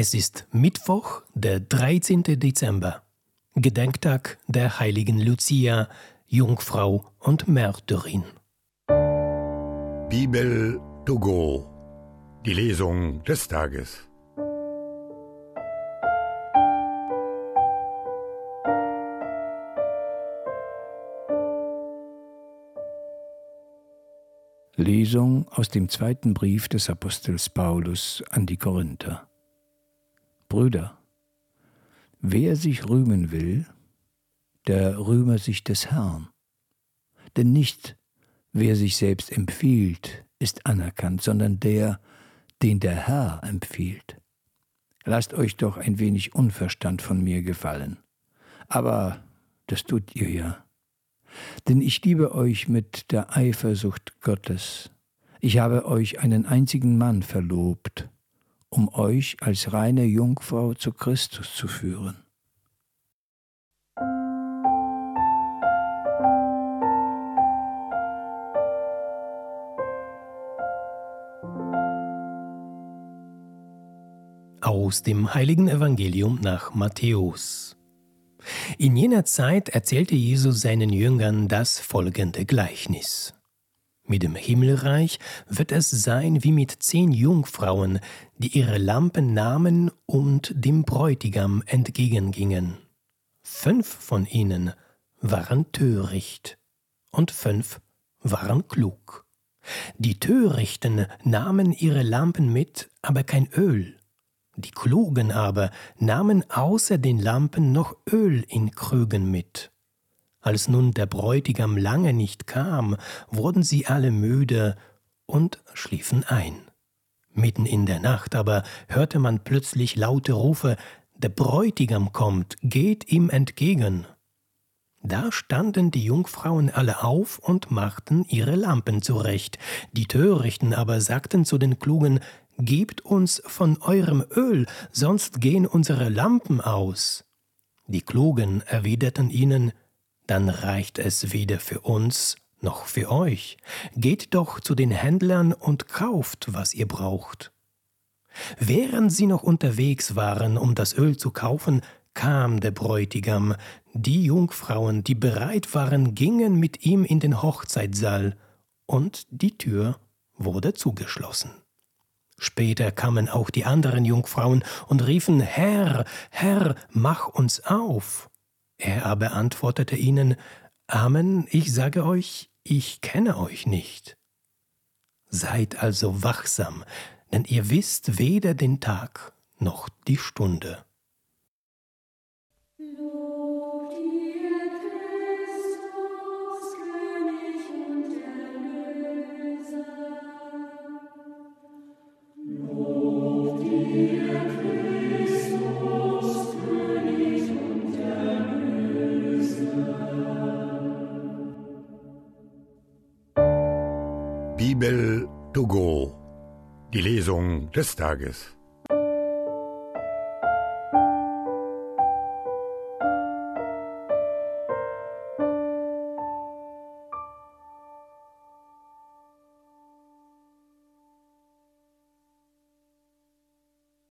Es ist Mittwoch, der 13. Dezember, Gedenktag der heiligen Lucia, Jungfrau und Märtyrin. Bibel to go. Die Lesung des Tages. Lesung aus dem zweiten Brief des Apostels Paulus an die Korinther. Brüder, wer sich rühmen will, der rühme sich des Herrn. Denn nicht wer sich selbst empfiehlt, ist anerkannt, sondern der, den der Herr empfiehlt. Lasst euch doch ein wenig Unverstand von mir gefallen. Aber das tut ihr ja. Denn ich liebe euch mit der Eifersucht Gottes. Ich habe euch einen einzigen Mann verlobt, um euch als reine Jungfrau zu Christus zu führen. Aus dem heiligen Evangelium nach Matthäus. In jener Zeit erzählte Jesus seinen Jüngern das folgende Gleichnis. Mit dem Himmelreich wird es sein wie mit zehn Jungfrauen, die ihre Lampen nahmen und dem Bräutigam entgegengingen. Fünf von ihnen waren töricht und fünf waren klug. Die Törichten nahmen ihre Lampen mit, aber kein Öl. Die Klugen aber nahmen außer den Lampen noch Öl in Krügen mit. Als nun der Bräutigam lange nicht kam, wurden sie alle müde und schliefen ein. Mitten in der Nacht aber hörte man plötzlich laute Rufe Der Bräutigam kommt, geht ihm entgegen. Da standen die Jungfrauen alle auf und machten ihre Lampen zurecht, die Törichten aber sagten zu den Klugen Gebt uns von eurem Öl, sonst gehen unsere Lampen aus. Die Klugen erwiderten ihnen dann reicht es weder für uns noch für euch. Geht doch zu den Händlern und kauft, was ihr braucht. Während sie noch unterwegs waren, um das Öl zu kaufen, kam der Bräutigam. Die Jungfrauen, die bereit waren, gingen mit ihm in den Hochzeitssaal, und die Tür wurde zugeschlossen. Später kamen auch die anderen Jungfrauen und riefen Herr, Herr, mach uns auf. Er aber antwortete ihnen, Amen, ich sage euch, ich kenne euch nicht. Seid also wachsam, denn ihr wisst weder den Tag noch die Stunde. Bibel to go. Die Lesung des Tages.